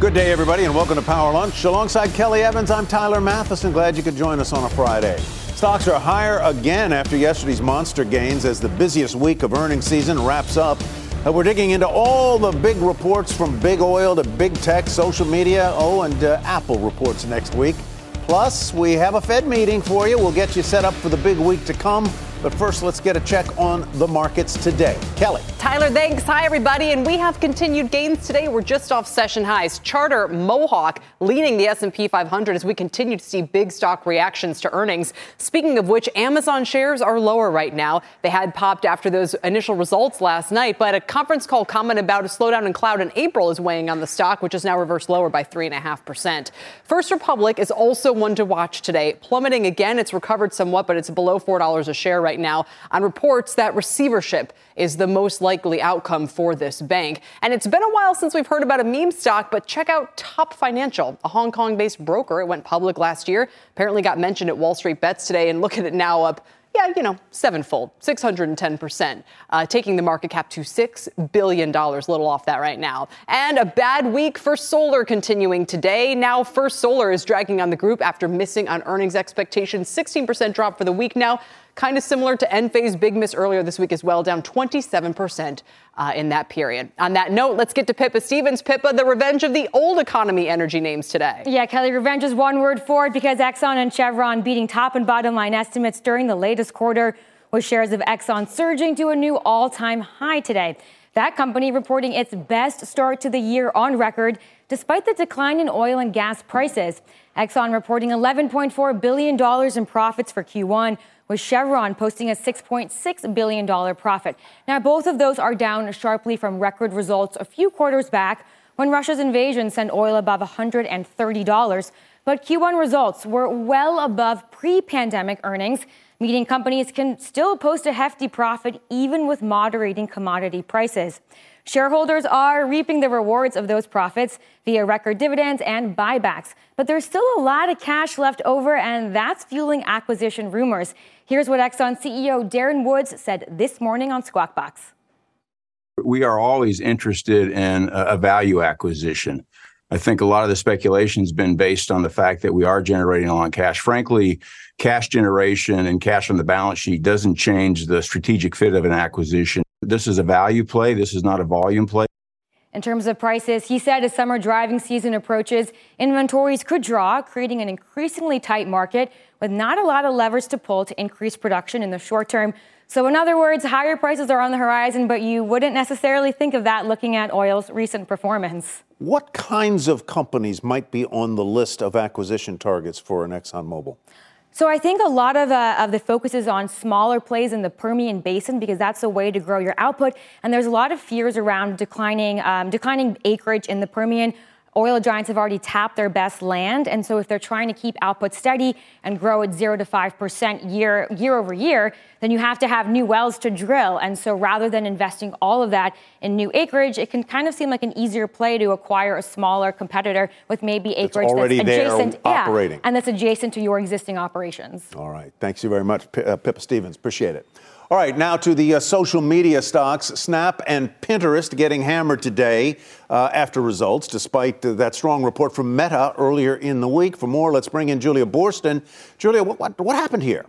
Good day, everybody, and welcome to Power Lunch. Alongside Kelly Evans, I'm Tyler Mathisen. Glad you could join us on a Friday. Stocks are higher again after yesterday's monster gains as the busiest week of earnings season wraps up. Uh, we're digging into all the big reports from big oil to big tech, social media, oh, and uh, Apple reports next week. Plus, we have a Fed meeting for you. We'll get you set up for the big week to come. But first, let's get a check on the markets today. Kelly. Tyler, thanks. Hi, everybody. And we have continued gains today. We're just off session highs. Charter Mohawk leading the S&P 500 as we continue to see big stock reactions to earnings. Speaking of which, Amazon shares are lower right now. They had popped after those initial results last night, but a conference call comment about a slowdown in cloud in April is weighing on the stock, which is now reversed lower by 3.5%. First Republic is also one to watch today. Plummeting again. It's recovered somewhat, but it's below $4 a share right right now on reports that receivership is the most likely outcome for this bank. And it's been a while since we've heard about a meme stock, but check out Top Financial, a Hong Kong based broker. It went public last year, apparently got mentioned at Wall Street Bets today, and look at it now up yeah, you know, sevenfold, 610%, uh, taking the market cap to $6 billion, little off that right now. And a bad week for solar continuing today. Now, First Solar is dragging on the group after missing on earnings expectations. 16% drop for the week now. Kind of similar to Enphase big miss earlier this week as well, down 27% uh, in that period. On that note, let's get to Pippa Stevens. Pippa, the revenge of the old economy energy names today. Yeah, Kelly, revenge is one word for it because Exxon and Chevron beating top and bottom line estimates during the latest quarter, with shares of Exxon surging to a new all time high today. That company reporting its best start to the year on record despite the decline in oil and gas prices. Exxon reporting $11.4 billion in profits for Q1, with Chevron posting a $6.6 billion profit. Now, both of those are down sharply from record results a few quarters back when Russia's invasion sent oil above $130. But Q1 results were well above pre pandemic earnings, meaning companies can still post a hefty profit even with moderating commodity prices. Shareholders are reaping the rewards of those profits via record dividends and buybacks. But there's still a lot of cash left over, and that's fueling acquisition rumors. Here's what Exxon CEO Darren Woods said this morning on Squawk Box. We are always interested in a value acquisition. I think a lot of the speculation has been based on the fact that we are generating a lot of cash. Frankly, cash generation and cash on the balance sheet doesn't change the strategic fit of an acquisition. This is a value play. This is not a volume play. In terms of prices, he said as summer driving season approaches, inventories could draw, creating an increasingly tight market with not a lot of levers to pull to increase production in the short term. So, in other words, higher prices are on the horizon, but you wouldn't necessarily think of that looking at oil's recent performance. What kinds of companies might be on the list of acquisition targets for an ExxonMobil? So I think a lot of, uh, of the focus is on smaller plays in the Permian Basin because that's a way to grow your output. And there's a lot of fears around declining um, declining acreage in the Permian Oil giants have already tapped their best land, and so if they're trying to keep output steady and grow at zero to five percent year year over year, then you have to have new wells to drill. And so rather than investing all of that in new acreage, it can kind of seem like an easier play to acquire a smaller competitor with maybe acreage that's, already that's adjacent, there, operating, yeah, and that's adjacent to your existing operations. All right, thanks you very much, P- uh, Pippa Stevens. Appreciate it. All right, now to the uh, social media stocks. Snap and Pinterest getting hammered today uh, after results, despite uh, that strong report from Meta earlier in the week. For more, let's bring in Julia Boorstin. Julia, what, what, what happened here?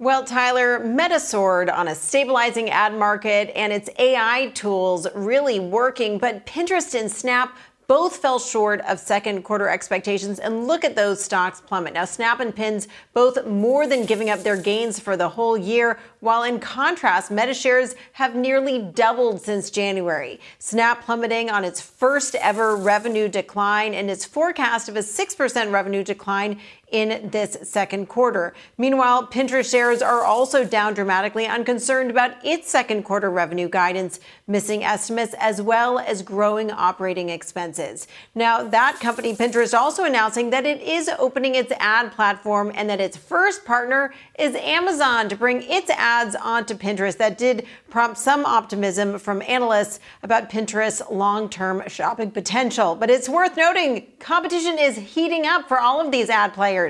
Well, Tyler, Meta soared on a stabilizing ad market and its AI tools really working, but Pinterest and Snap both fell short of second quarter expectations. And look at those stocks plummet. Now, Snap and Pins both more than giving up their gains for the whole year, while in contrast, Meta shares have nearly doubled since January. Snap plummeting on its first ever revenue decline and its forecast of a 6% revenue decline in this second quarter. Meanwhile, Pinterest shares are also down dramatically, unconcerned about its second quarter revenue guidance, missing estimates, as well as growing operating expenses. Now, that company, Pinterest, also announcing that it is opening its ad platform and that its first partner is Amazon to bring its ads onto Pinterest. That did prompt some optimism from analysts about Pinterest's long term shopping potential. But it's worth noting competition is heating up for all of these ad players.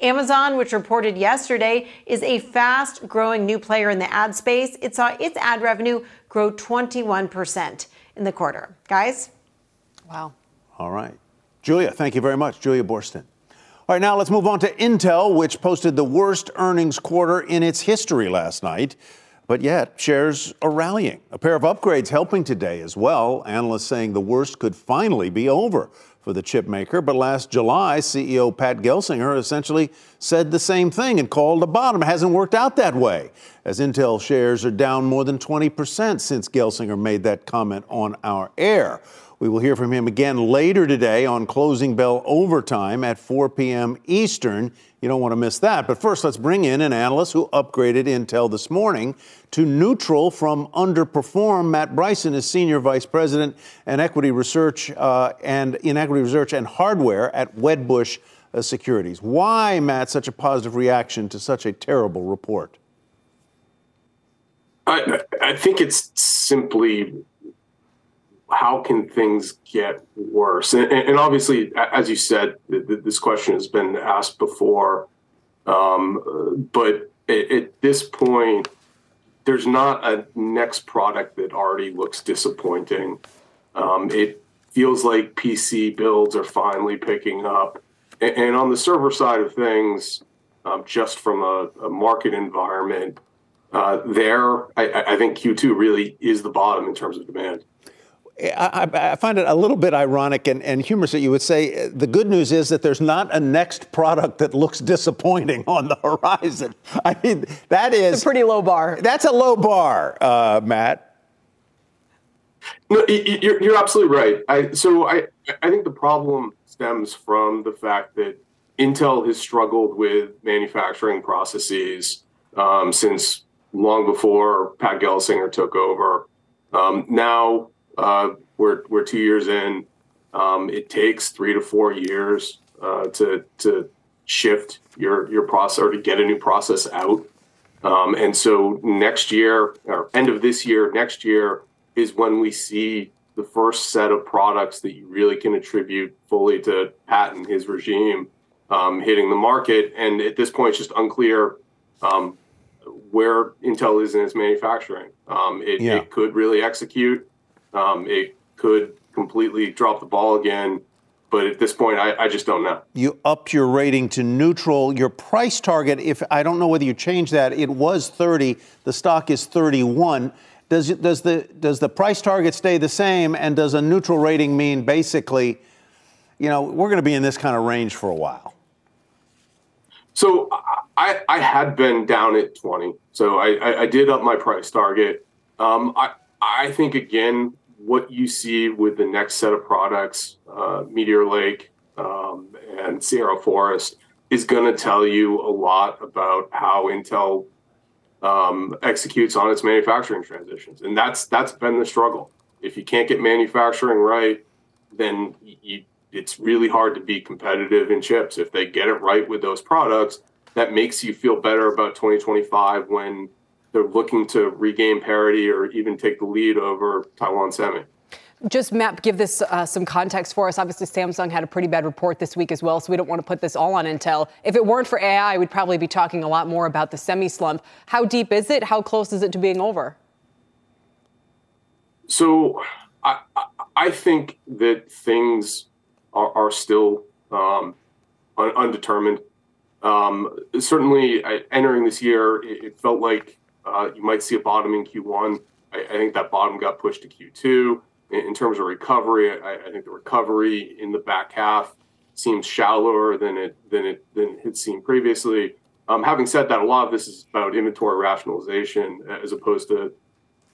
Amazon, which reported yesterday, is a fast growing new player in the ad space. It saw its ad revenue grow 21% in the quarter. Guys? Wow. All right. Julia, thank you very much. Julia Boorstin. All right, now let's move on to Intel, which posted the worst earnings quarter in its history last night. But yet, shares are rallying. A pair of upgrades helping today as well. Analysts saying the worst could finally be over for the chip maker. But last July, CEO Pat Gelsinger essentially said the same thing and called a bottom. It hasn't worked out that way, as Intel shares are down more than 20% since Gelsinger made that comment on our air. We will hear from him again later today on Closing Bell Overtime at 4 p.m. Eastern. You don't want to miss that. But first, let's bring in an analyst who upgraded Intel this morning to neutral from underperform. Matt Bryson is Senior Vice President and Equity Research uh, and in Equity Research and Hardware at Wedbush uh, Securities. Why, Matt, such a positive reaction to such a terrible report? I, I think it's simply how can things get worse? And, and obviously, as you said, this question has been asked before. Um, but at, this point, there's not a next product that already looks disappointing. Um, it feels like PC builds are finally picking up. And, and on the server side of things, um, just from a, a market environment, uh, there, I, I think Q2 really is the bottom in terms of demand. I, I, find it a little bit ironic and, and, humorous that you would say uh, the good news is that there's not a next product that looks disappointing on the horizon. I mean, that is it's a pretty low bar. That's a low bar, uh, Matt. No, you're, you're absolutely right. I, so I, I think the problem stems from the fact that Intel has struggled with manufacturing processes um, since long before Pat Gelsinger took over. Um, now uh, we're we're two years in. Um, it takes three to four years uh, to to shift your your process or to get a new process out. Um, and so next year or end of this year, next year is when we see the first set of products that you really can attribute fully to Pat and his regime um, hitting the market. And at this point, it's just unclear um, where Intel is in its manufacturing. Um, it, yeah. it, could really execute um, it could completely drop the ball again. But at this point, I, I, just don't know. You upped your rating to neutral. Your price target, if I don't know whether you changed that, it was 30. The stock is 31. Does, does, the, does the price target stay the same? And does a neutral rating mean basically, you know, we're going to be in this kind of range for a while? So I, I had been down at 20. So I, I, I did up my price target. Um, I, I think again, what you see with the next set of products, uh, Meteor Lake um, and Sierra Forest, is going to tell you a lot about how Intel um, executes on its manufacturing transitions, and that's that's been the struggle. If you can't get manufacturing right, then you, it's really hard to be competitive in chips. If they get it right with those products, that makes you feel better about 2025 when they're looking to regain parity or even take the lead over Taiwan Semi. Just Matt, give this uh, some context for us. Obviously, Samsung had a pretty bad report this week as well, so we don't want to put this all on Intel. If it weren't for AI, we'd probably be talking a lot more about the semi slump. How deep is it? How close is it to being over? So, I, I think that things are, are still um, un- undetermined. Um, certainly, entering this year, it felt like uh, you might see a bottom in Q1. I, I, think that bottom got pushed to Q2. in, terms of recovery. I, I, think the recovery in the back half seems shallower than it than it than it had seemed previously. Um, having said that, a lot of this is about inventory rationalization as opposed to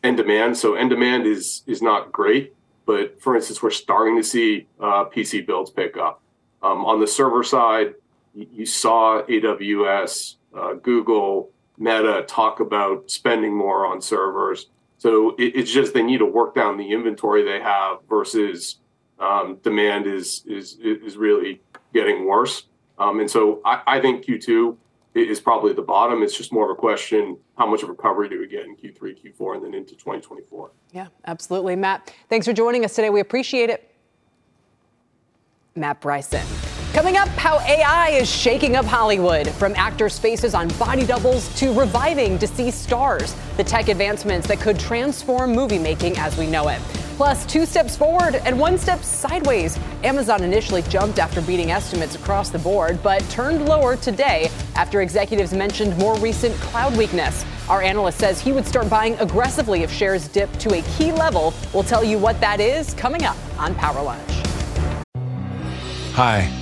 end demand. So end demand is is not great, but for instance, we're starting to see uh, PC builds pick up. Um, on the server side, you, you saw AWS, uh, Google, Meta talk about spending more on servers. So it, it's just they need to work down the inventory they have versus um, demand is is is really getting worse. Um, and so I, I think Q2 is probably the bottom. It's just more of a question how much of recovery do we get in Q3, Q4, and then into 2024? Yeah, absolutely. Matt, thanks for joining us today. We appreciate it. Matt Bryson. Coming up, how AI is shaking up Hollywood, from actors' faces on body doubles to reviving deceased stars, the tech advancements that could transform movie making as we know it. Plus, two steps forward and one step sideways. Amazon initially jumped after beating estimates across the board, but turned lower today after executives mentioned more recent cloud weakness. Our analyst says he would start buying aggressively if shares dip to a key level. We'll tell you what that is coming up on Power Lunch. Hi,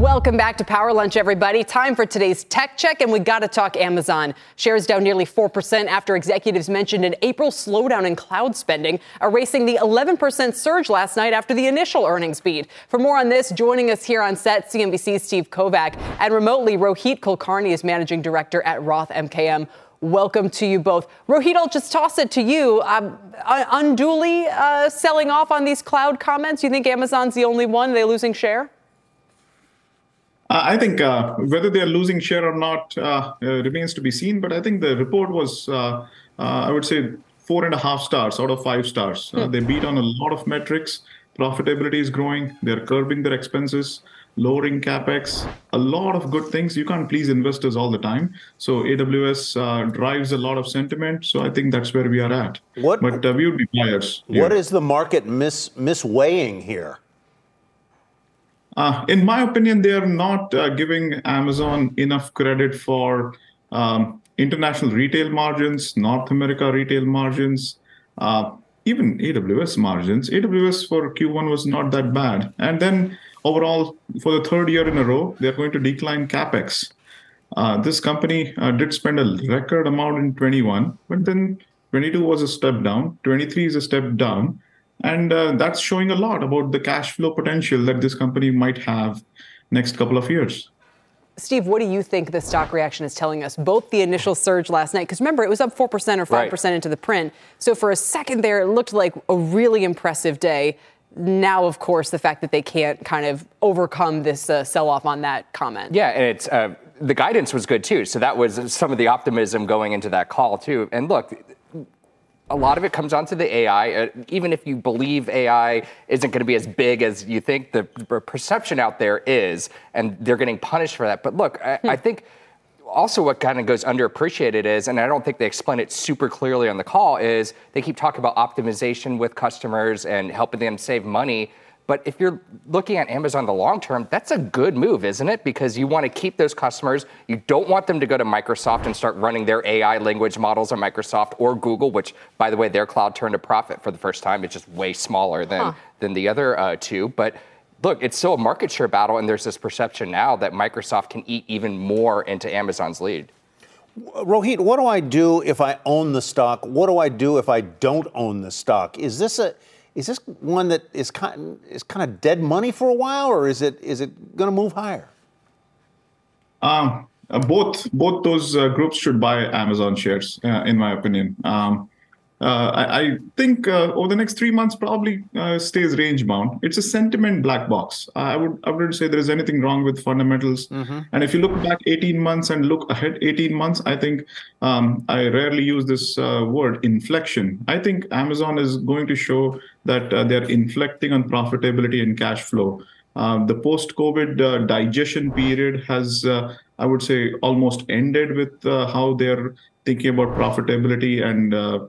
Welcome back to Power Lunch, everybody. Time for today's tech check, and we got to talk Amazon. Shares down nearly 4% after executives mentioned an April slowdown in cloud spending, erasing the 11% surge last night after the initial earnings beat. For more on this, joining us here on set, CNBC's Steve Kovach, and remotely, Rohit Kulkarni is managing director at Roth MKM. Welcome to you both. Rohit, I'll just toss it to you. Um, unduly uh, selling off on these cloud comments. You think Amazon's the only one? Are they losing share? Uh, I think uh, whether they're losing share or not uh, uh, remains to be seen. But I think the report was, uh, I would say, four and a half stars out of five stars. Hmm. They beat on a lot of metrics. Profitability is growing. They're curbing their expenses, lowering capex, a lot of good things. You can't please investors all the time. So AWS drives a lot of sentiment. So I think that's where we are at. What, but we would be buyers. What is the market mis misweighing here? Uh, in my opinion, they are not uh, giving Amazon enough credit for um, international retail margins, North America retail margins, uh, even AWS margins. AWS for Q1 was not that bad. And then overall, for the third year in a row, they're going to decline capex. Uh, this company uh, did spend a record amount in 21, but then 22 was a step down, 23 is a step down. And uh, that's showing a lot about the cash flow potential that this company might have next couple of years. Steve, what do you think the stock reaction is telling us? Both the initial surge last night, because remember, it was up 4% or 5% right. into the print. So for a second there, it looked like a really impressive day. Now, of course, the fact that they can't kind of overcome this uh, sell off on that comment. Yeah, and it's. Uh, the guidance was good too. So that was some of the optimism going into that call too. And look, a lot of it comes down to the AI. Uh, even if you believe AI isn't going to be as big as you think, the perception out there is, and they're getting punished for that. But look, I, I hmm. think also what kind of goes underappreciated is, and I don't think they explain it super clearly on the call, is they keep talking about optimization with customers and helping them save money. But if you're looking at Amazon the long term, that's a good move, isn't it? Because you want to keep those customers. You don't want them to go to Microsoft and start running their AI language models on Microsoft or Google, which, by the way, their cloud turned a profit for the first time. It's just way smaller than, huh. than the other uh, two. But look, it's still a market share battle, and there's this perception now that Microsoft can eat even more into Amazon's lead. Rohit, what do I do if I own the stock? What do I do if I don't own the stock? Is this a is this one that is kind is kind of dead money for a while, or is it is it going to move higher? Um, uh, both both those uh, groups should buy Amazon shares, uh, in my opinion. Um, uh, I, I, think uh, over the next three months probably uh, stays range bound. It's a sentiment black box. I would I wouldn't say there is anything wrong with fundamentals. Mm-hmm. And if you look back 18 months and look ahead 18 months, I think um, I rarely use this word inflection. I think Amazon is going to show that they're inflecting on profitability and cash flow. the post-COVID digestion period has I would say, almost ended with uh, how they're thinking about profitability and uh,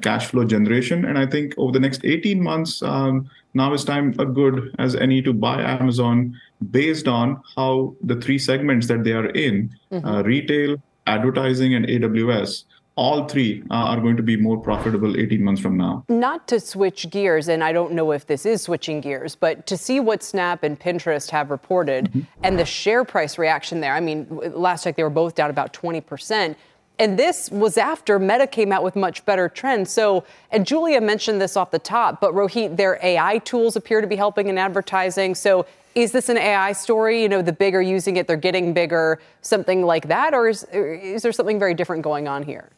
cash flow generation. And I think over the next 18 months, um, now is time a good as any to buy Amazon based on how the three segments that they are in mm-hmm. uh, retail, advertising, and AWS all three uh, are going to be more profitable 18 months from now. Not to switch gears, and I don't know if this is switching gears, but to see what Snap and Pinterest have reported mm-hmm. and the share price reaction there. I mean, last check, they were both down about 20%. And this was after Meta came out with much better trends. So, and Julia mentioned this off the top, but Rohit, their AI tools appear to be helping in advertising. So, is this an AI story? You know, the bigger using it, they're getting bigger, something like that? Or is, is there something very different going on here?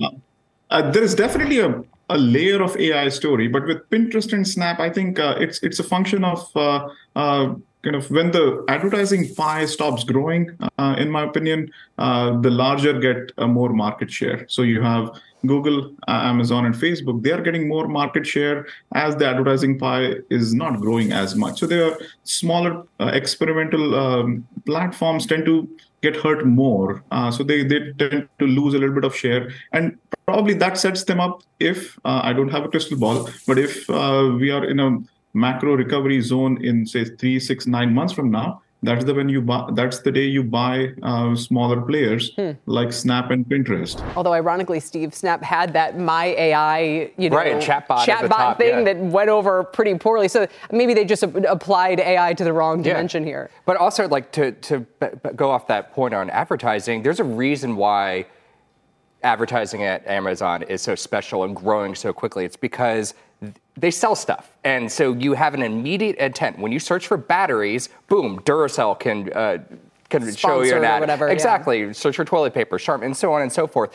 Uh, there is definitely a, a layer of AI story, but with Pinterest and Snap, I think uh, it's it's a function of uh, uh kind of when the advertising pie stops growing. Uh, in my opinion, uh, the larger get more market share. So you have Google, Amazon, and Facebook. They are getting more market share as the advertising pie is not growing as much. So they are smaller experimental um, platforms tend to get hurt more. Uh, so they, they tend to lose a little bit of share. And probably that sets them up if uh, I don't have a crystal ball, but if uh, we are in a macro recovery zone in, say, three, six, nine months from now, that's the when you buy that's the day you buy uh, smaller players hmm. like snap and pinterest although ironically steve snap had that my ai you know right, chatbot, chatbot top, thing yeah. that went over pretty poorly so maybe they just applied ai to the wrong dimension yeah. here but also like to to go off that point on advertising there's a reason why advertising at amazon is so special and growing so quickly it's because they sell stuff. And so you have an immediate intent. When you search for batteries, boom, Duracell can uh, can Sponsor show you an ad. Whatever, exactly. Yeah. Search for toilet paper, Sharp, and so on and so forth.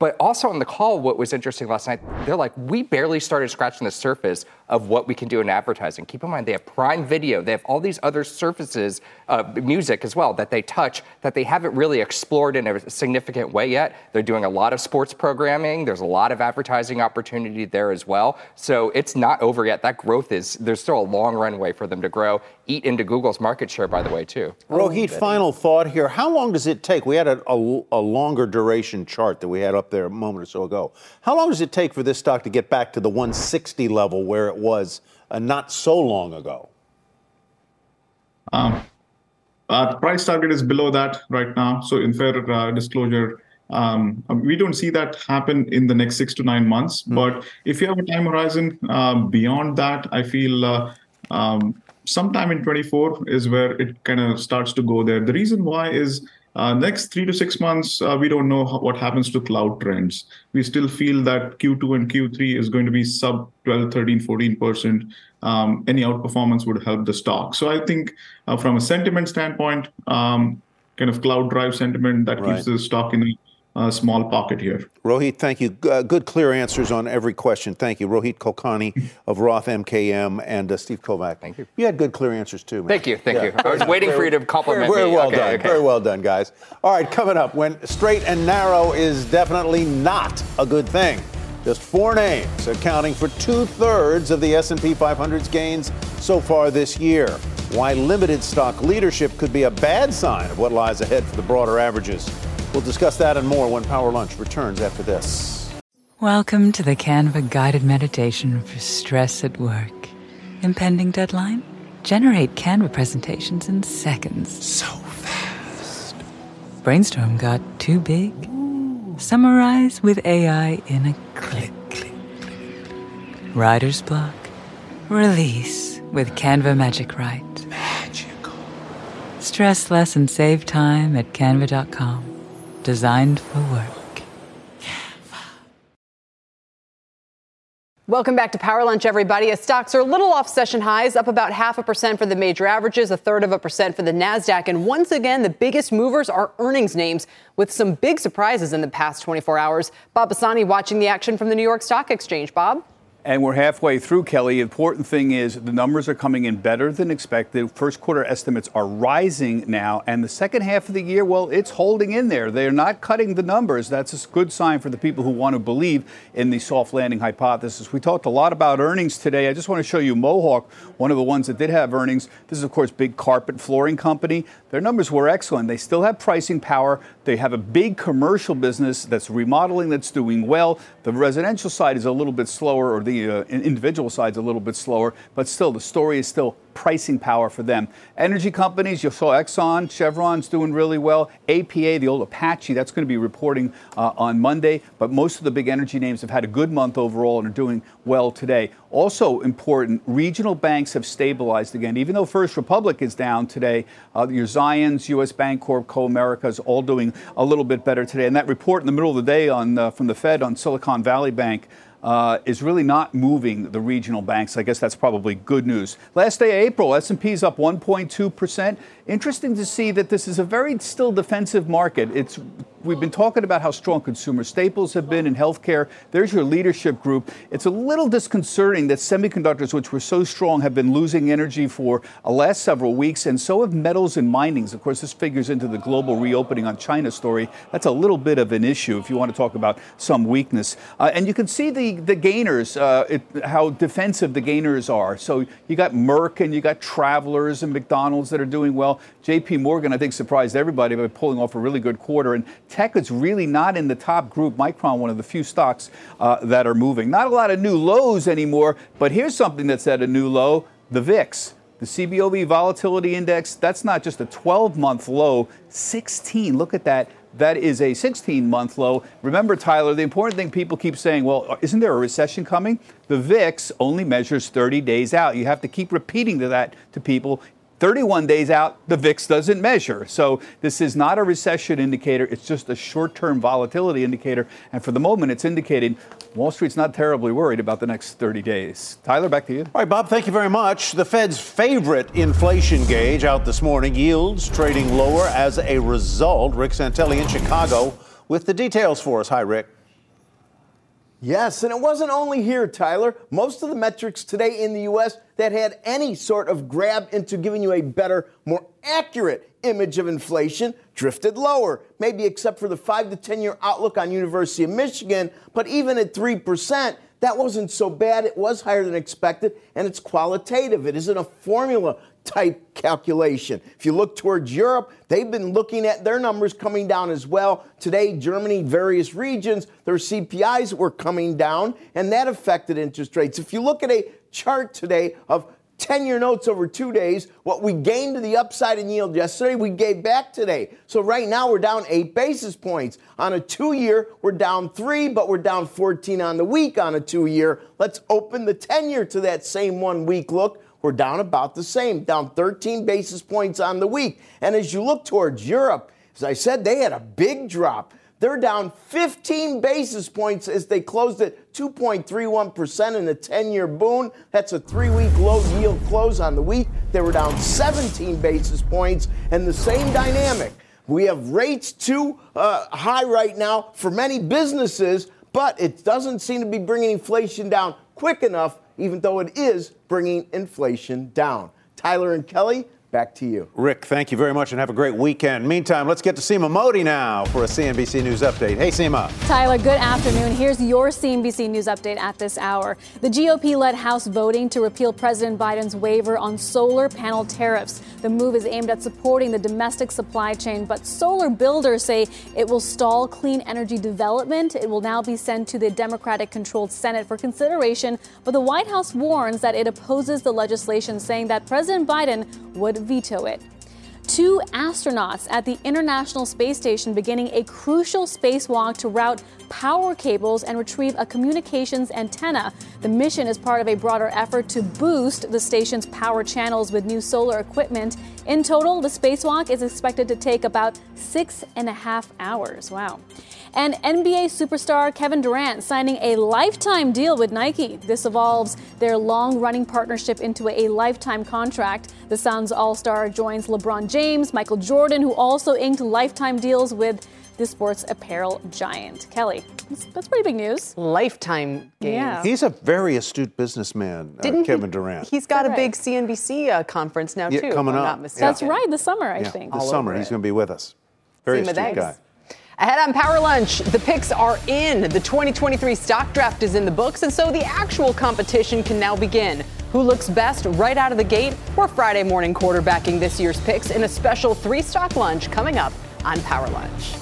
But also on the call, what was interesting last night, they're like, we barely started scratching the surface of what we can do in advertising. Keep in mind, they have Prime Video, they have all these other surfaces, uh, music as well, that they touch that they haven't really explored in a significant way yet. They're doing a lot of sports programming. There's a lot of advertising opportunity there as well. So it's not over yet. That growth is, there's still a long runway for them to grow. Eat into Google's market share, by the way, too. Rohit, final thought here. How long does it take? We had a, a, a longer duration chart that we had up there a moment or so ago. How long does it take for this stock to get back to the 160 level where it was uh, not so long ago? Um, uh, the price target is below that right now. So, in fair uh, disclosure, um, we don't see that happen in the next six to nine months. Mm. But if you have a time horizon uh, beyond that, I feel uh, um, sometime in 24 is where it kind of starts to go there. The reason why is uh, next three to six months, uh, we don't know how, what happens to cloud trends. We still feel that Q2 and Q3 is going to be sub 12, 13, 14%. Um, any outperformance would help the stock. So I think uh, from a sentiment standpoint, um, kind of cloud drive sentiment that right. keeps the stock in a small pocket here. Rohit, thank you. Uh, good, clear answers on every question. Thank you. Rohit Kulkarni of Roth MKM and uh, Steve Kovach. Thank you. You had good, clear answers too. Man. Thank you. Thank yeah. you. I was waiting for you to compliment very, very me. well okay, done. Okay. Very well done, guys. All right, coming up, when straight and narrow is definitely not a good thing. Just four names accounting for two thirds of the S&P 500's gains so far this year. Why limited stock leadership could be a bad sign of what lies ahead for the broader averages. We'll discuss that and more when Power Lunch returns after this. Welcome to the Canva guided meditation for stress at work. Impending deadline? Generate Canva presentations in seconds. So fast. Brainstorm got too big? Ooh. Summarize with AI in a click. click, click. Writer's block? Release. with Canva Magic Write. Magical. Stress less and save time at canva.com. Designed for work. Welcome back to Power Lunch, everybody. As stocks are a little off session highs, up about half a percent for the major averages, a third of a percent for the NASDAQ. And once again, the biggest movers are earnings names with some big surprises in the past 24 hours. Bob Pisani watching the action from the New York Stock Exchange. Bob? And we're halfway through, Kelly. Important thing is the numbers are coming in better than expected. First quarter estimates are rising now. And the second half of the year, well, it's holding in there. They're not cutting the numbers. That's a good sign for the people who want to believe in the soft landing hypothesis. We talked a lot about earnings today. I just want to show you Mohawk, one of the ones that did have earnings. This is, of course, big carpet flooring company. Their numbers were excellent. They still have pricing power. They have a big commercial business that's remodeling that's doing well. The residential side is a little bit slower, or the the uh, individual side's a little bit slower, but still, the story is still pricing power for them. Energy companies, you saw Exxon, Chevron's doing really well. APA, the old Apache, that's going to be reporting uh, on Monday. But most of the big energy names have had a good month overall and are doing well today. Also important, regional banks have stabilized again. Even though First Republic is down today, uh, your Zions, U.S. Bancorp, Comerica's, all doing a little bit better today. And that report in the middle of the day on uh, from the Fed on Silicon Valley Bank uh, is really not moving the regional banks. I guess that's probably good news. Last day of April, S&P's up 1.2 percent. Interesting to see that this is a very still defensive market. It's we've been talking about how strong consumer staples have been in healthcare. There's your leadership group. It's a little disconcerting that semiconductors, which were so strong, have been losing energy for the last several weeks, and so have metals and minings. Of course, this figures into the global reopening on China story. That's a little bit of an issue if you want to talk about some weakness. Uh, and you can see the the gainers, uh, it, how defensive the gainers are. So you got Merck and you got Travelers and McDonald's that are doing well. J.P. Morgan, I think, surprised everybody by pulling off a really good quarter. And tech is really not in the top group. Micron, one of the few stocks uh, that are moving. Not a lot of new lows anymore, but here's something that's at a new low the VIX. The CBOE volatility index, that's not just a 12 month low, 16. Look at that. That is a 16 month low. Remember, Tyler, the important thing people keep saying, well, isn't there a recession coming? The VIX only measures 30 days out. You have to keep repeating that to people. 31 days out, the VIX doesn't measure. So this is not a recession indicator. It's just a short term volatility indicator. And for the moment, it's indicating Wall Street's not terribly worried about the next 30 days. Tyler, back to you. All right, Bob, thank you very much. The Fed's favorite inflation gauge out this morning, yields trading lower as a result. Rick Santelli in Chicago with the details for us. Hi, Rick. Yes, and it wasn't only here, Tyler. Most of the metrics today in the U.S. that had any sort of grab into giving you a better, more accurate image of inflation drifted lower, maybe except for the 5 to 10 year outlook on University of Michigan, but even at 3%, that wasn't so bad. It was higher than expected, and it's qualitative. It isn't a formula type calculation. If you look towards Europe, they've been looking at their numbers coming down as well. Today, Germany, various regions, their CPIs were coming down, and that affected interest rates. If you look at a chart today of 10 year notes over two days. What we gained to the upside in yield yesterday, we gave back today. So right now we're down eight basis points. On a two year, we're down three, but we're down 14 on the week on a two year. Let's open the 10 year to that same one week look. We're down about the same, down 13 basis points on the week. And as you look towards Europe, as I said, they had a big drop. They're down 15 basis points as they closed at 2.31% in the 10 year bund. That's a three week low yield close on the week. They were down 17 basis points, and the same dynamic. We have rates too uh, high right now for many businesses, but it doesn't seem to be bringing inflation down quick enough, even though it is bringing inflation down. Tyler and Kelly, Back to you. Rick, thank you very much and have a great weekend. Meantime, let's get to Seema Modi now for a CNBC News update. Hey, Seema. Tyler, good afternoon. Here's your CNBC News update at this hour. The GOP led House voting to repeal President Biden's waiver on solar panel tariffs. The move is aimed at supporting the domestic supply chain, but solar builders say it will stall clean energy development. It will now be sent to the Democratic controlled Senate for consideration, but the White House warns that it opposes the legislation, saying that President Biden would veto it. two astronauts at the International Space Station beginning a crucial spacewalk to route power cables and retrieve a communications antenna. The mission is part of a broader effort to boost the station's power channels with new solar equipment. In total, the spacewalk is expected to take about six and a half hours. Wow. And NBA superstar Kevin Durant signing a lifetime deal with Nike. This evolves their long running partnership into a lifetime contract. The Suns All Star joins LeBron James, Michael Jordan, who also inked lifetime deals with the sports apparel giant. Kelly, that's, that's pretty big news. Lifetime games. Yeah. He's a very astute businessman, uh, Didn't Kevin he, Durant. He's got a Right. big CNBC uh, conference now, Yeah, too. coming up. Not. That's right, this summer, I yeah, think. this All summer he's going to be with us. Very Same with astute eggs. guy. Ahead on Power Lunch, the picks are in. The 2023 stock draft is in the books, and so the actual competition can now begin. Who looks best right out of the gate? We're Friday morning quarterbacking this year's picks in a special three stock lunch coming up on Power Lunch.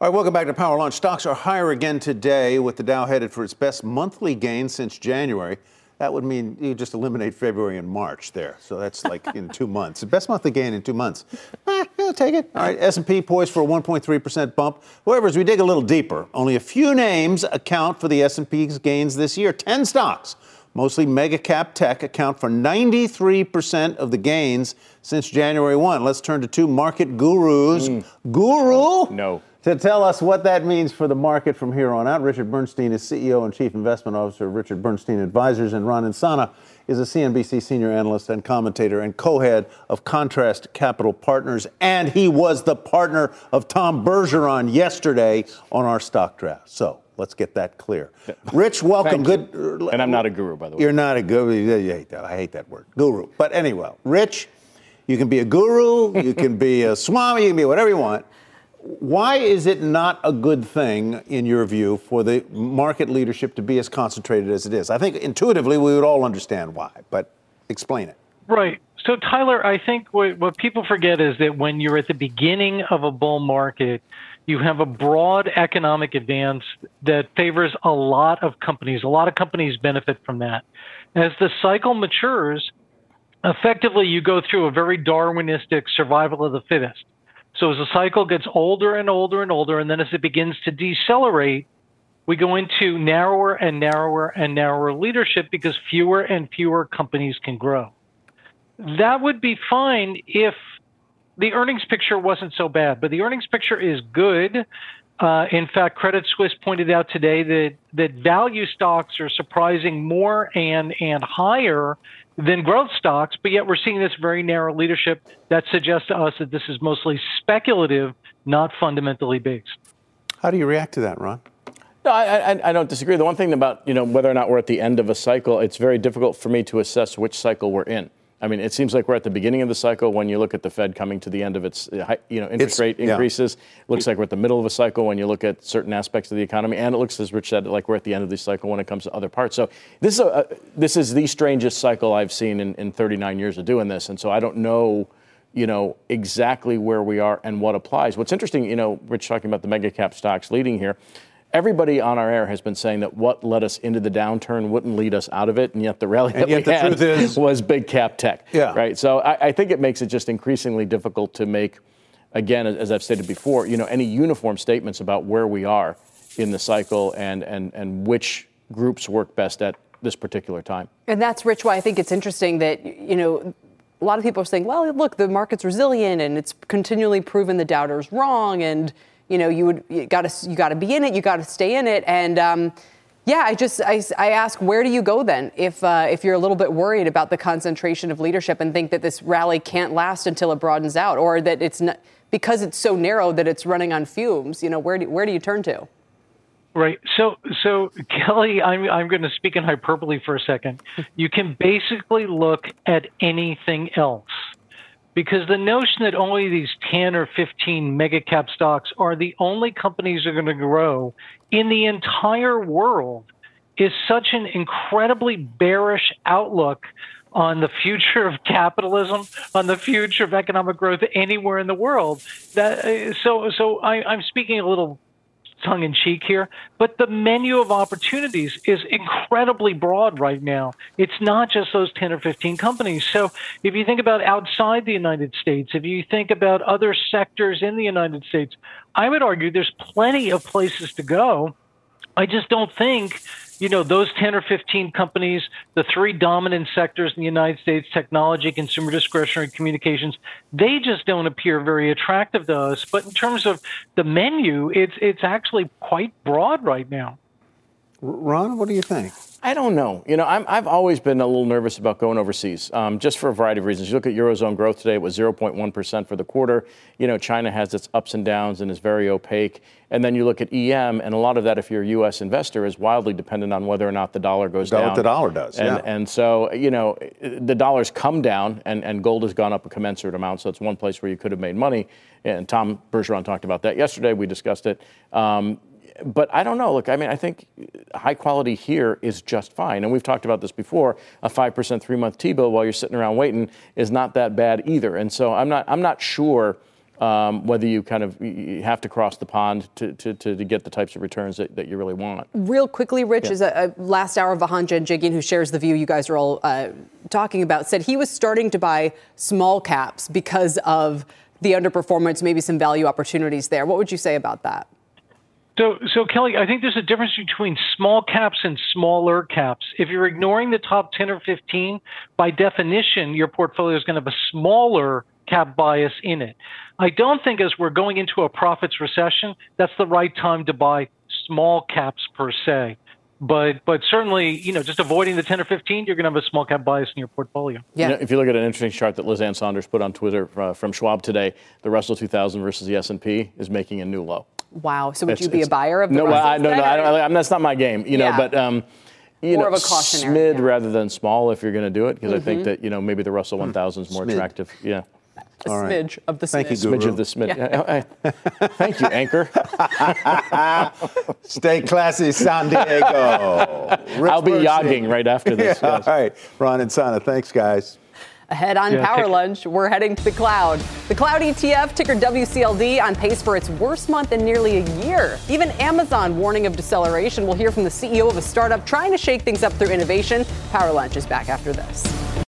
All right, welcome back to Power Lunch. Stocks are higher again today with the Dow headed for its best monthly gain since January. That would mean you just eliminate February and March there. So that's like in two months. The best monthly gain in two months. Eh, yeah, take it. All right, S&P poised for a 1.3% bump. However, as we dig a little deeper, only a few names account for the S&P's gains this year. 10 stocks, mostly mega cap tech, account for 93% of the gains since January 1. Let's turn to two market gurus. Guru? No. To tell us what that means for the market from here on out, Richard Bernstein is CEO and Chief Investment Officer of Richard Bernstein Advisors, and Ron Insana is a CNBC senior analyst and commentator and co-head of Contrast Capital Partners, and he was the partner of Tom Bergeron yesterday on our stock draft. So let's get that clear. Rich, welcome. Good. you. And I'm not a guru, by the way. You're not a guru. You hate that. I hate that word, guru. But anyway, Rich, you can be a guru, you can be a swami, you can be whatever you want. Why is it not a good thing, in your view, for the market leadership to be as concentrated as it is? I think intuitively we would all understand why, but explain it. Right. So, Tyler, I think what, what people forget is that when you're at the beginning of a bull market, you have a broad economic advance that favors a lot of companies. A lot of companies benefit from that. As the cycle matures, effectively you go through a very Darwinistic survival of the fittest. So, as the cycle gets older and older and older, and then as it begins to decelerate, we go into narrower and narrower and narrower leadership because fewer and fewer companies can grow that would be fine if the earnings picture wasn't so bad. But the earnings picture is good. Uh, in fact, Credit Suisse pointed out today that that value stocks are surprising more and and higher than growth stocks. But yet we're seeing this very narrow leadership that suggests to us that this is mostly speculative, not fundamentally based. How do you react to that, Ron? No, I, I, I don't disagree. The one thing about you know whether or not we're at the end of a cycle, it's very difficult for me to assess which cycle we're in. I mean, it seems like we're at the beginning of the cycle when you look at the Fed coming to the end of its uh, you know interest It's- rate yeah. increases. Looks like we're at the middle of a cycle when you look at certain aspects of the economy, and it looks, as Rich said, like we're at the end of the cycle when it comes to other parts. So this is a, a this is the strangest cycle I've seen in, in 39 years of doing this, and so I don't know you know exactly where we are and what applies. What's interesting, you know, Rich talking about the mega cap stocks leading here. Everybody on our air has been saying that what led us into the downturn wouldn't lead us out of it, and yet the rally And that yet we the had truth is- was big cap tech. Yeah. Right. So I, I think it makes it just increasingly difficult to make, again, as, as I've stated before, you know, any uniform statements about where we are in the cycle and and and which groups work best at this particular time. And that's, Rich, why I think it's interesting that, you know, a lot of people are saying, well, look, the market's resilient and it's continually proven the doubters wrong. And, you know, you would, you gotta, you gotta be in it, you gotta stay in it. And, um, yeah, I just, I, I ask, where do you go then if, uh, if you're a little bit worried about the concentration of leadership and think that this rally can't last until it broadens out or that it's not, because it's so narrow that it's running on fumes, you know, where do, where do you turn to? Right. So, so Kelly, I'm I'm going to speak in hyperbole for a second. You can basically look at anything else, because the notion that only these 10 or 15 mega cap stocks are the only companies that are going to grow in the entire world is such an incredibly bearish outlook on the future of capitalism, on the future of economic growth anywhere in the world. That uh, so so I, I'm speaking a little tongue in cheek here, but the menu of opportunities is incredibly broad right now. It's not just those 10 or 15 companies. So if you think about outside the United States, if you think about other sectors in the United States, I would argue there's plenty of places to go. I just don't think you know, those 10 or 15 companies, the three dominant sectors in the United States, technology, consumer discretionary communications, they just don't appear very attractive to us. But in terms of the menu, it's, it's actually quite broad right now. Ron, what do you think? I don't know. You know, i have always been a little nervous about going overseas, um, just for a variety of reasons. You look at eurozone growth today; it was 0.1 percent for the quarter. You know, China has its ups and downs and is very opaque. And then you look at EM, and a lot of that, if you're a U.S. investor, is wildly dependent on whether or not the dollar goes down. What the dollar does, and, yeah. And so, you know, the dollar's come down, and, and gold has gone up a commensurate amount. So it's one place where you could have made money. And Tom Bergeron talked about that yesterday. We discussed it. Um, but I don't know. Look, I mean, I think high quality here is just fine. And we've talked about this before. A 5% three month T bill while you're sitting around waiting is not that bad either. And so I'm not, I'm not sure. Um, whether you kind of you have to cross the pond to, to, to, to, get the types of returns that, that you really want. Real quickly, Rich, yeah. is a, a, last hour Vahan Janjigian, who shares the view you guys are all uh, talking about, said he was starting to buy small caps because of the underperformance, maybe some value opportunities there. What would you say about that? So, so Kelly, I think there's a difference between small caps and smaller caps. If you're ignoring the top 10 or 15, by definition, your portfolio is going to have a smaller cap bias in it. I don't think as we're going into a profits recession, that's the right time to buy small caps per se. But but certainly, you know, just avoiding the 10 or 15, you're going to have a small cap bias in your portfolio. Yeah. You know, if you look at an interesting chart that Liz Ann Sonders put on Twitter uh, from Schwab today, the Russell 2000 versus the S&P is making a new low. Wow. So would it's, you be a buyer of the no, Russells? I, no, no, I don't, I mean, that's not my game. You yeah. know, but um, you more know, of a cautionary smid yeah. rather than small if you're going to do it, because mm-hmm. I think mm-hmm. that you know maybe the Russell 1000 is more smid. attractive. Yeah. A All smidge right. of the smidge. Thank you, Smidge of the smidge. Yeah. Thank you, Anchor. Stay classy, San Diego. Rich I'll be Mercy. yogging right after this. Yeah, yes. All right, Ron and Sana, thanks, guys. Ahead on yeah, Power Lunch, we're heading to the cloud. The cloud ETF, ticker WCLD, on pace for its worst month in nearly a year. Even Amazon warning of deceleration. We'll hear from the CEO of a startup trying to shake things up through innovation. Power Lunch is back after this.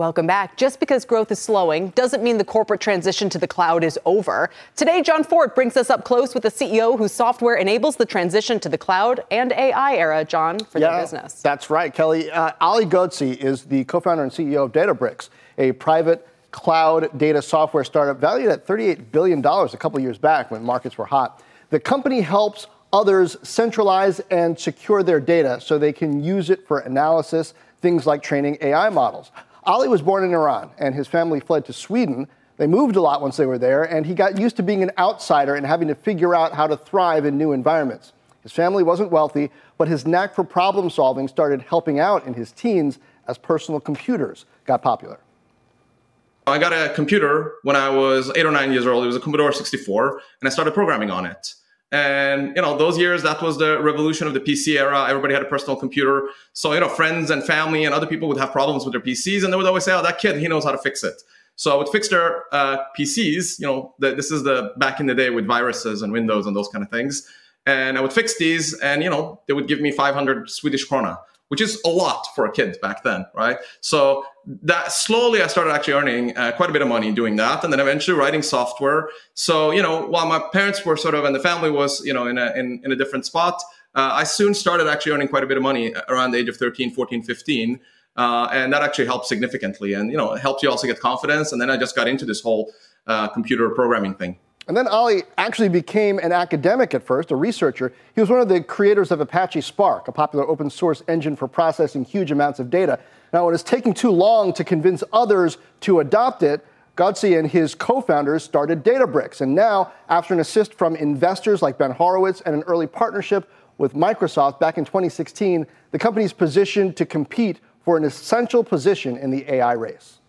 Welcome back. Just because growth is slowing doesn't mean the corporate transition to the cloud is over. Today, John Fortt brings us up close with a CEO whose software enables the transition to the cloud and AI era, John, for yeah, their business. That's right, Kelly. Uh, Ali Ghodsi is the co founder and CEO of Databricks, a private cloud data software startup valued at $38 billion a couple years back when markets were hot. The company helps others centralize and secure their data so they can use it for analysis, things like training AI models. Ali was born in Iran, and his family fled to Sweden. They moved a lot once they were there, and he got used to being an outsider and having to figure out how to thrive in new environments. His family wasn't wealthy, but his knack for problem solving started helping out in his teens as personal computers got popular. I got a computer when I was eight or nine years old. It was a Commodore 64, and I started programming on it. And you know, those years that was the revolution of the PC era. Everybody had a personal computer, so you know, friends and family and other people would have problems with their PCs, and they would always say, "Oh, that kid, he knows how to fix it." So I would fix their uh, PCs. You know, the, this is the back in the day with viruses and Windows and those kind of things. And I would fix these, and you know, they would give me 500 Swedish krona which is a lot for a kid back then, right? So that slowly I started actually earning uh, quite a bit of money doing that, and then eventually writing software. So you know, while my parents were sort of and the family was you know in a in, in a different spot, uh, I soon started actually earning quite a bit of money around the age of 13, 14, 15. Uh, and that actually helped significantly, and you know, it helped you also get confidence. And then I just got into this whole uh, computer programming thing. And then Ali actually became an academic at first, a researcher. He was one of the creators of Apache Spark, a popular open source engine for processing huge amounts of data. Now, it was taking too long to convince others to adopt it. Ghodsi and his co founders started Databricks. And now, after an assist from investors like Ben Horowitz and an early partnership with Microsoft back in 2016, the company is positioned to compete for an essential position in the AI race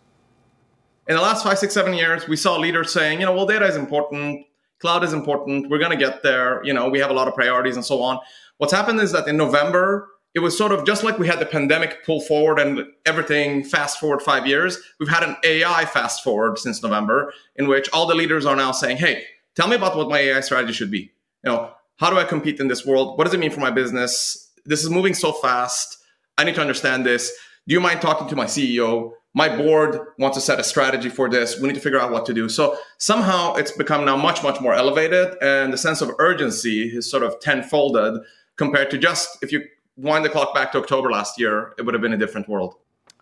in the last five, six, seven years, we saw leaders saying, you know, well, data is important, cloud is important, we're going to get there, you know, we have a lot of priorities and so on. What's happened is that in November, it was sort of just like we had the pandemic pull forward and everything fast forward five years. We've had an AI fast forward since November, in which all the leaders are now saying, hey, tell me about what my AI strategy should be. You know, How do I compete in this world? What does it mean for my business? This is moving so fast. I need to understand this. Do you mind talking to my CEO? My board wants to set a strategy for this. We need to figure out what to do. So somehow it's become now much, much more elevated, and the sense of urgency is sort of tenfolded compared to just if you wind the clock back to October last year, it would have been a different world.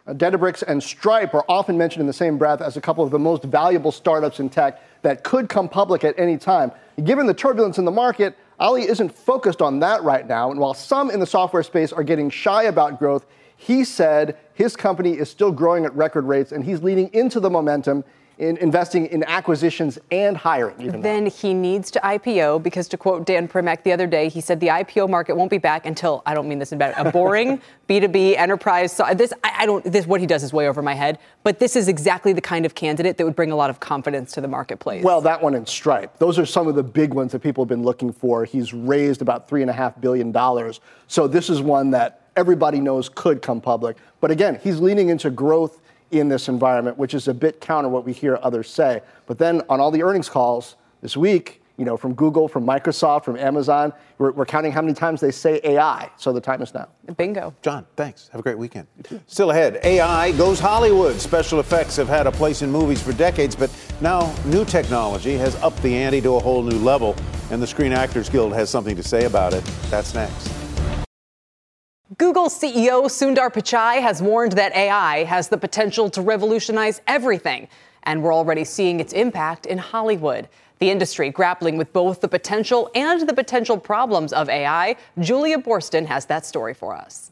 Uh, Databricks and Stripe are often mentioned in the same breath as a couple of the most valuable startups in tech that could come public at any time. Given the turbulence in the market, Ali isn't focused on that right now. And while some in the software space are getting shy about growth, he said his company is still growing at record rates and he's leaning into the momentum in investing in acquisitions and hiring. Even then now. he needs to IPO because, to quote Dan Primack the other day, he said the IPO market won't be back until I don't mean this in bad a boring B2B enterprise. So this I, I, don't this what he does is way over my head. But this is exactly the kind of candidate that would bring a lot of confidence to the marketplace. Well, that one in Stripe. Those are some of the big ones that people have been looking for. He's raised about three and a half billion dollars. So this is one that everybody knows could come public. But again, he's leaning into growth in this environment, which is a bit counter what we hear others say. But then on all the earnings calls this week, you know, from Google, from Microsoft, from Amazon, we're, we're, counting how many times they say AI. So the time is now. Bingo. John, thanks. Have a great weekend. Still ahead, AI goes Hollywood. Special effects have had a place in movies for decades, but now new technology has upped the ante to a whole new level, and the Screen Actors Guild has something to say about it. That's next. Google CEO Sundar Pichai has warned that AI has the potential to revolutionize everything, and we're already seeing its impact in Hollywood. The industry grappling with both the potential and the potential problems of AI. Julia Boorstin has that story for us.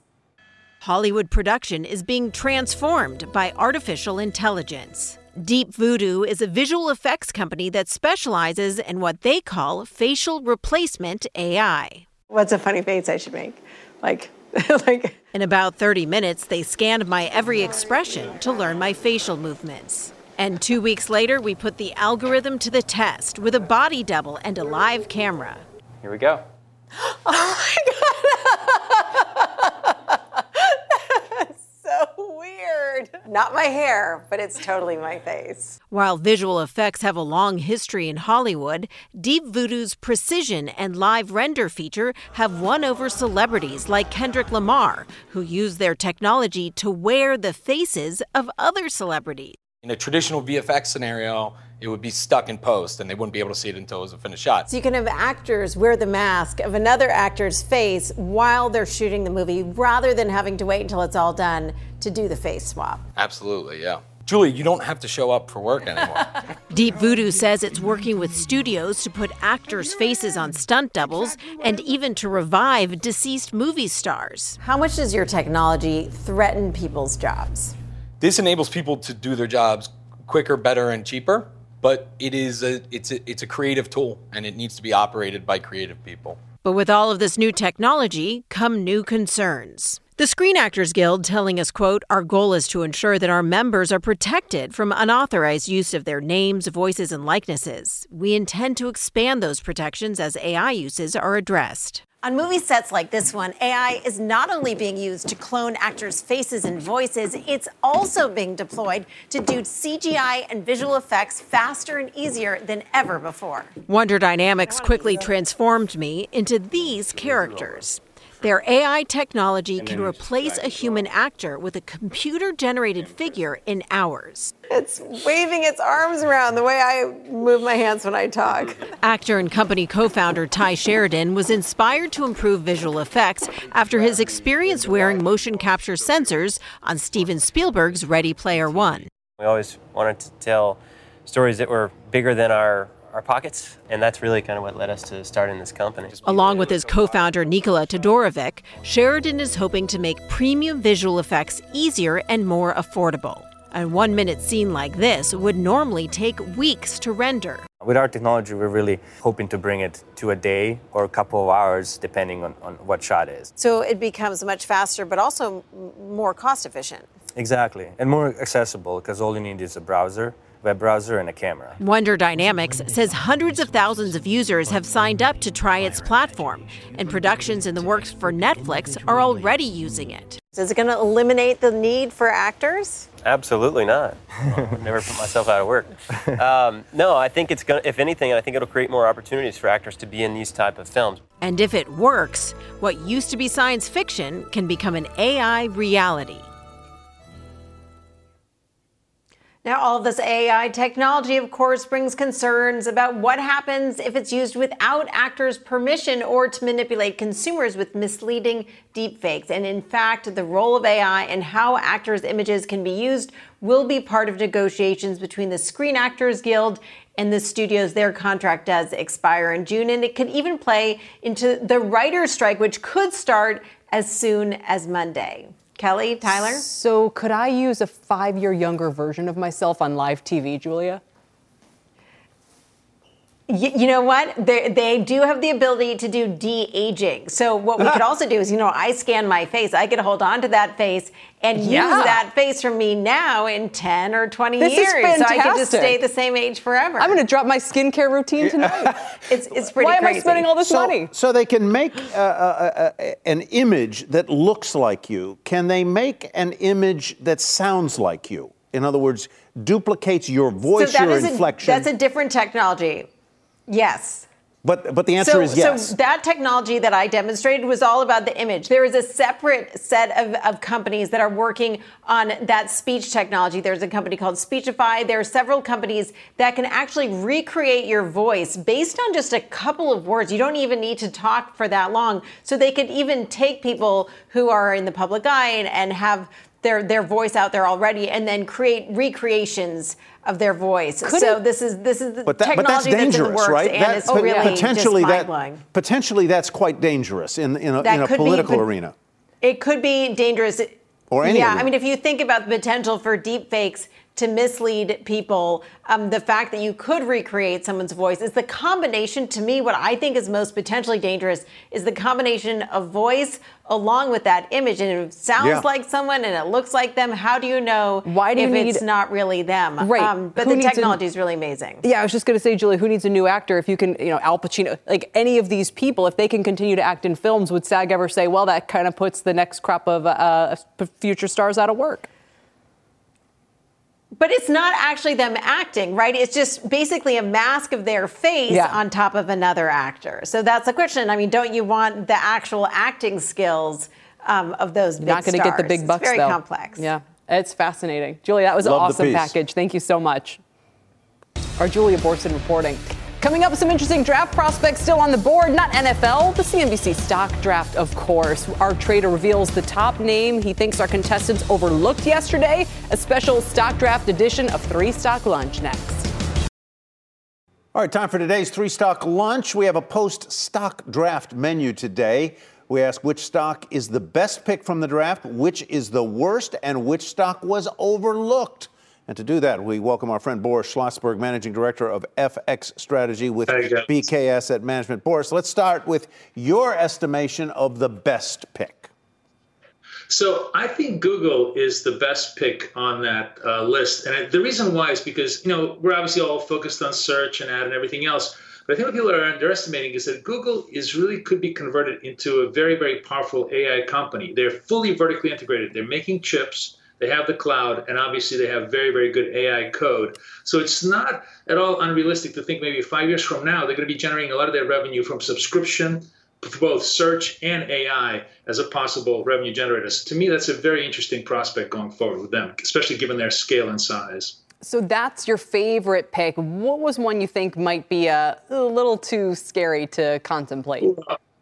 Hollywood production is being transformed by artificial intelligence. Deep Voodoo is a visual effects company that specializes in what they call facial replacement AI. What's a funny face I should make? Like, like in about 30 minutes, they scanned my every expression to learn my facial movements. And two weeks later, we put the algorithm to the test with a body double and a live camera. Here we go. Oh my God. That's so Not my hair, but it's totally my face. While visual effects have a long history in Hollywood, Deep Voodoo's precision and live render feature have won over celebrities like Kendrick Lamar, who use their technology to wear the faces of other celebrities. In a traditional VFX scenario, it would be stuck in post and they wouldn't be able to see it until it was a finished shot. So you can have actors wear the mask of another actor's face while they're shooting the movie rather than having to wait until it's all done to do the face swap. Absolutely, yeah. Julie, you don't have to show up for work anymore. Deep Voodoo says it's working with studios to put actors' faces on stunt doubles and even to revive deceased movie stars. How much does your technology threaten people's jobs? This enables people to do their jobs quicker, better, and cheaper. But it is a it's a, it's a creative tool, and it needs to be operated by creative people. But with all of this new technology come new concerns. The Screen Actors Guild telling us, quote, our goal is to ensure that our members are protected from unauthorized use of their names, voices, and likenesses. We intend to expand those protections as AI uses are addressed. On movie sets like this one, AI is not only being used to clone actors' faces and voices, it's also being deployed to do CGI and visual effects faster and easier than ever before. Wonder Dynamics quickly transformed me into these characters. Their AI technology can replace a human actor with a computer generated figure in hours. It's waving its arms around the way I move my hands when I talk. Actor and company co founder Tye Sheridan was inspired to improve visual effects after his experience wearing motion capture sensors on Steven Spielberg's Ready Player One. We always wanted to tell stories that were bigger than our our pockets. And that's really kind of what led us to starting this company. Along with his co founder, Nikola Todorovic, Sheridan is hoping to make premium visual effects easier and more affordable. A one minute scene like this would normally take weeks to render. With our technology, we're really hoping to bring it to a day or a couple of hours, depending on, on what shot is. So it becomes much faster, but also more cost efficient. Exactly, and more accessible because all you need is a browser web browser, and a camera. Wonder Dynamics says hundreds of thousands of users have signed up to try its platform, and productions in the works for Netflix are already using it. Is it going to eliminate the need for actors? Absolutely not. I'll never put myself out of work. Um, no, I think it's going to, if anything, I think it'll create more opportunities for actors to be in these type of films. And if it works, what used to be science fiction can become an AI reality. Now, all this AI technology, of course, brings concerns about what happens if it's used without actors' permission or to manipulate consumers with misleading deepfakes. And in fact, the role of AI and how actors' images can be used will be part of negotiations between the Screen Actors Guild and the studios. Their contract does expire in June, and it could even play into the writer's strike, which could start as soon as Monday. Kelly, Tyler? So, could I use a five year younger version of myself on live TV, Julia? You, you know what? They, they do have the ability to do de aging. So, what we could also do is, you know, I scan my face. I could hold on to that face and use that face from me now in 10 or 20 This is years. So I could just stay the same age forever. I'm going to drop my skincare routine tonight. it's, it's pretty Why am I spending all this so, money? So they can make uh, uh, uh, an image that looks like you. Can they make an image that sounds like you? In other words, duplicates your voice, so your is a- inflection. that's a different technology. Yes. but but the answer so, is yes. So that technology that I demonstrated was all about the image. There is a separate set of, of companies that are working on that speech technology. There's a company called Speechify. There are several companies that can actually recreate your voice based on just a couple of words. You don't even need to talk for that long. So they could even take people who are in the public eye and, and have their their voice out there already and then create recreations of their voice. Could so it- this is this is the but, that, but that's technology that's in the works right? and That- it's pot- really potentially just that mind-blowing. potentially that's quite dangerous in in a, in a could be, political arena. It could be dangerous. Or any Yeah, arena. I mean, if you think about the potential for deep fakes to mislead people, um, the fact that you could recreate someone's voice is the combination. To me, what I think is most potentially dangerous is the combination of voice along with that image, and it sounds Yeah. like someone and it looks like them. How do you know Why do you if need- it's not really them? Right. Um, but Who the needs a- technology is really amazing. Yeah, I was just going to say, Julie, who needs a new actor if you can, you know, Al Pacino, like any of these people, if they can continue to act in films, would SAG ever say, well, that kind of puts the next crop of uh, future stars out of work? But it's not actually them acting, right? It's just basically a mask of their face Yeah. on top of another actor. So that's the question. I mean, don't you want the actual acting skills um, of those big Not going to get the big bucks, It's very though. complex. Yeah, it's fascinating. Julia, that was an Love the awesome package. Thank you so much. Our Julia Boorstin reporting. Coming up, some interesting draft prospects still on the board. Not NFL, the CNBC stock draft, of course. Our trader reveals the top name he thinks our contestants overlooked yesterday. A special stock draft edition of Three Stock Lunch next. All right, time for today's three stock lunch. We have a post stock draft menu today. We ask which stock is the best pick from the draft, which is the worst, and which stock was overlooked. And to do that, we welcome our friend Boris Schlossberg, Managing Director of FX Strategy with BK Asset Management. Boris, let's start with your estimation of the best pick. So I think Google is the best pick on that uh, list, and the reason why is because you know we're obviously all focused on search and ad and everything else, but I think what people are underestimating is that Google is really could be converted into a very very powerful AI company. They're fully vertically integrated. They're making chips. They have the cloud, and obviously they have very very good AI code. So it's not at all unrealistic to think maybe five years from now they're going to be generating a lot of their revenue from subscription for both search and AI as a possible revenue generator. So to me, that's a very interesting prospect going forward with them, especially given their scale and size. So that's your favorite pick. What was one you think might be a, a little too scary to contemplate?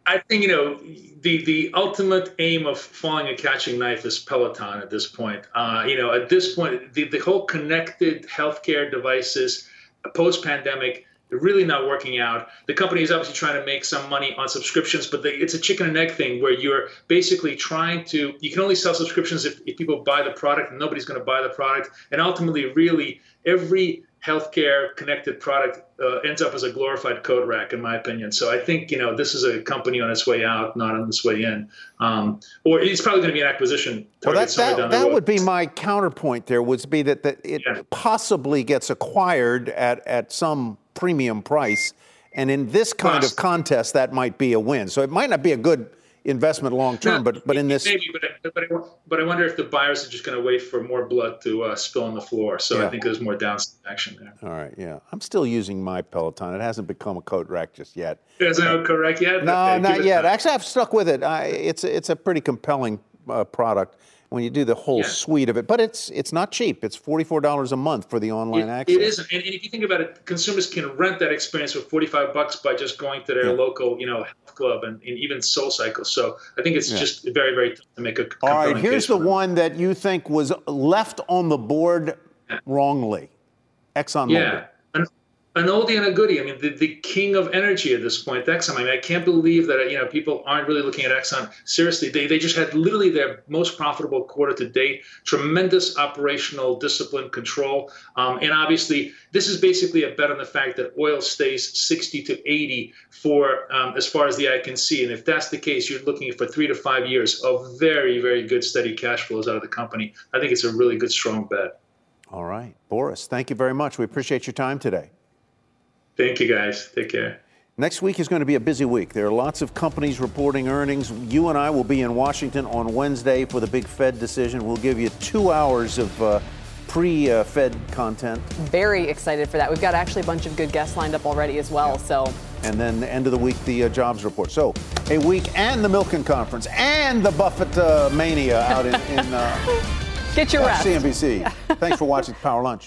I think you know the the ultimate aim of falling a catching knife is Peloton at this point. Uh, you know, at this point, the, the whole connected healthcare devices post pandemic they're really not working out. The company is obviously trying to make some money on subscriptions, but it's a chicken and egg thing where you're basically trying to. You can only sell subscriptions if, if people buy the product, and nobody's going to buy the product. And ultimately, really, every healthcare connected product uh, ends up as a glorified code rack, in my opinion. So I think you know this is a company on its way out, not on its way in, um, or it's probably going to be an acquisition Well, that, that, that would be my counterpoint there, would be that, that it possibly gets acquired at, at some premium price. And in this kind of contest, that might be a win. So it might not be a good investment long term. No, but but in this, maybe, but I, but I, but I wonder if the buyers are just going to wait for more blood to uh, spill on the floor. So Yeah. I think there's more downside action there. all right, yeah, I'm still using my Peloton. It hasn't become a coat rack just yet. Is that correct yet? No, Okay, not yet. time. Actually, I've stuck with it. I, it's a- it's a pretty compelling uh, product when you do the whole Yeah. suite of it. But it's it's not cheap. It's forty four dollars a month for the online It- access. it isn't. And, and if you think about it, consumers can rent that experience for 45 bucks by just going to their Yeah. local, you know, health club and, and even Soul Cycle. So I think it's Yeah. just very, very tough to make a All right, here's the one that you think was left on the board wrongly. ExxonMobil. Yeah. An, an oldie and a goodie. I mean, the, the king of energy at this point, Exxon. I mean, I can't believe that, you know, people aren't really looking at Exxon seriously. They, they just had literally their most profitable quarter to date, tremendous operational discipline control. Um, and obviously, this is basically a bet on the fact that oil stays 60 to 80 for um, as far as the eye can see. And if that's the case, you're looking for three to five years of very, very good, steady cash flows out of the company. I think it's a really good, strong bet. All right, Boris. Thank you very much. We appreciate your time today. Thank you, guys. Take care. Next week is going to be a busy week. There are lots of companies reporting earnings. You and I will be in Washington on Wednesday for the big Fed decision. We'll give you two hours of uh, pre uh, Fed content. Very excited for that. We've got actually a bunch of good guests lined up already as well. So And then the end of the week, the uh, jobs report. So a week and the Milken Conference and the Buffett uh, Mania out in, in uh, get your rest. CNBC. Thanks for watching Power Lunch.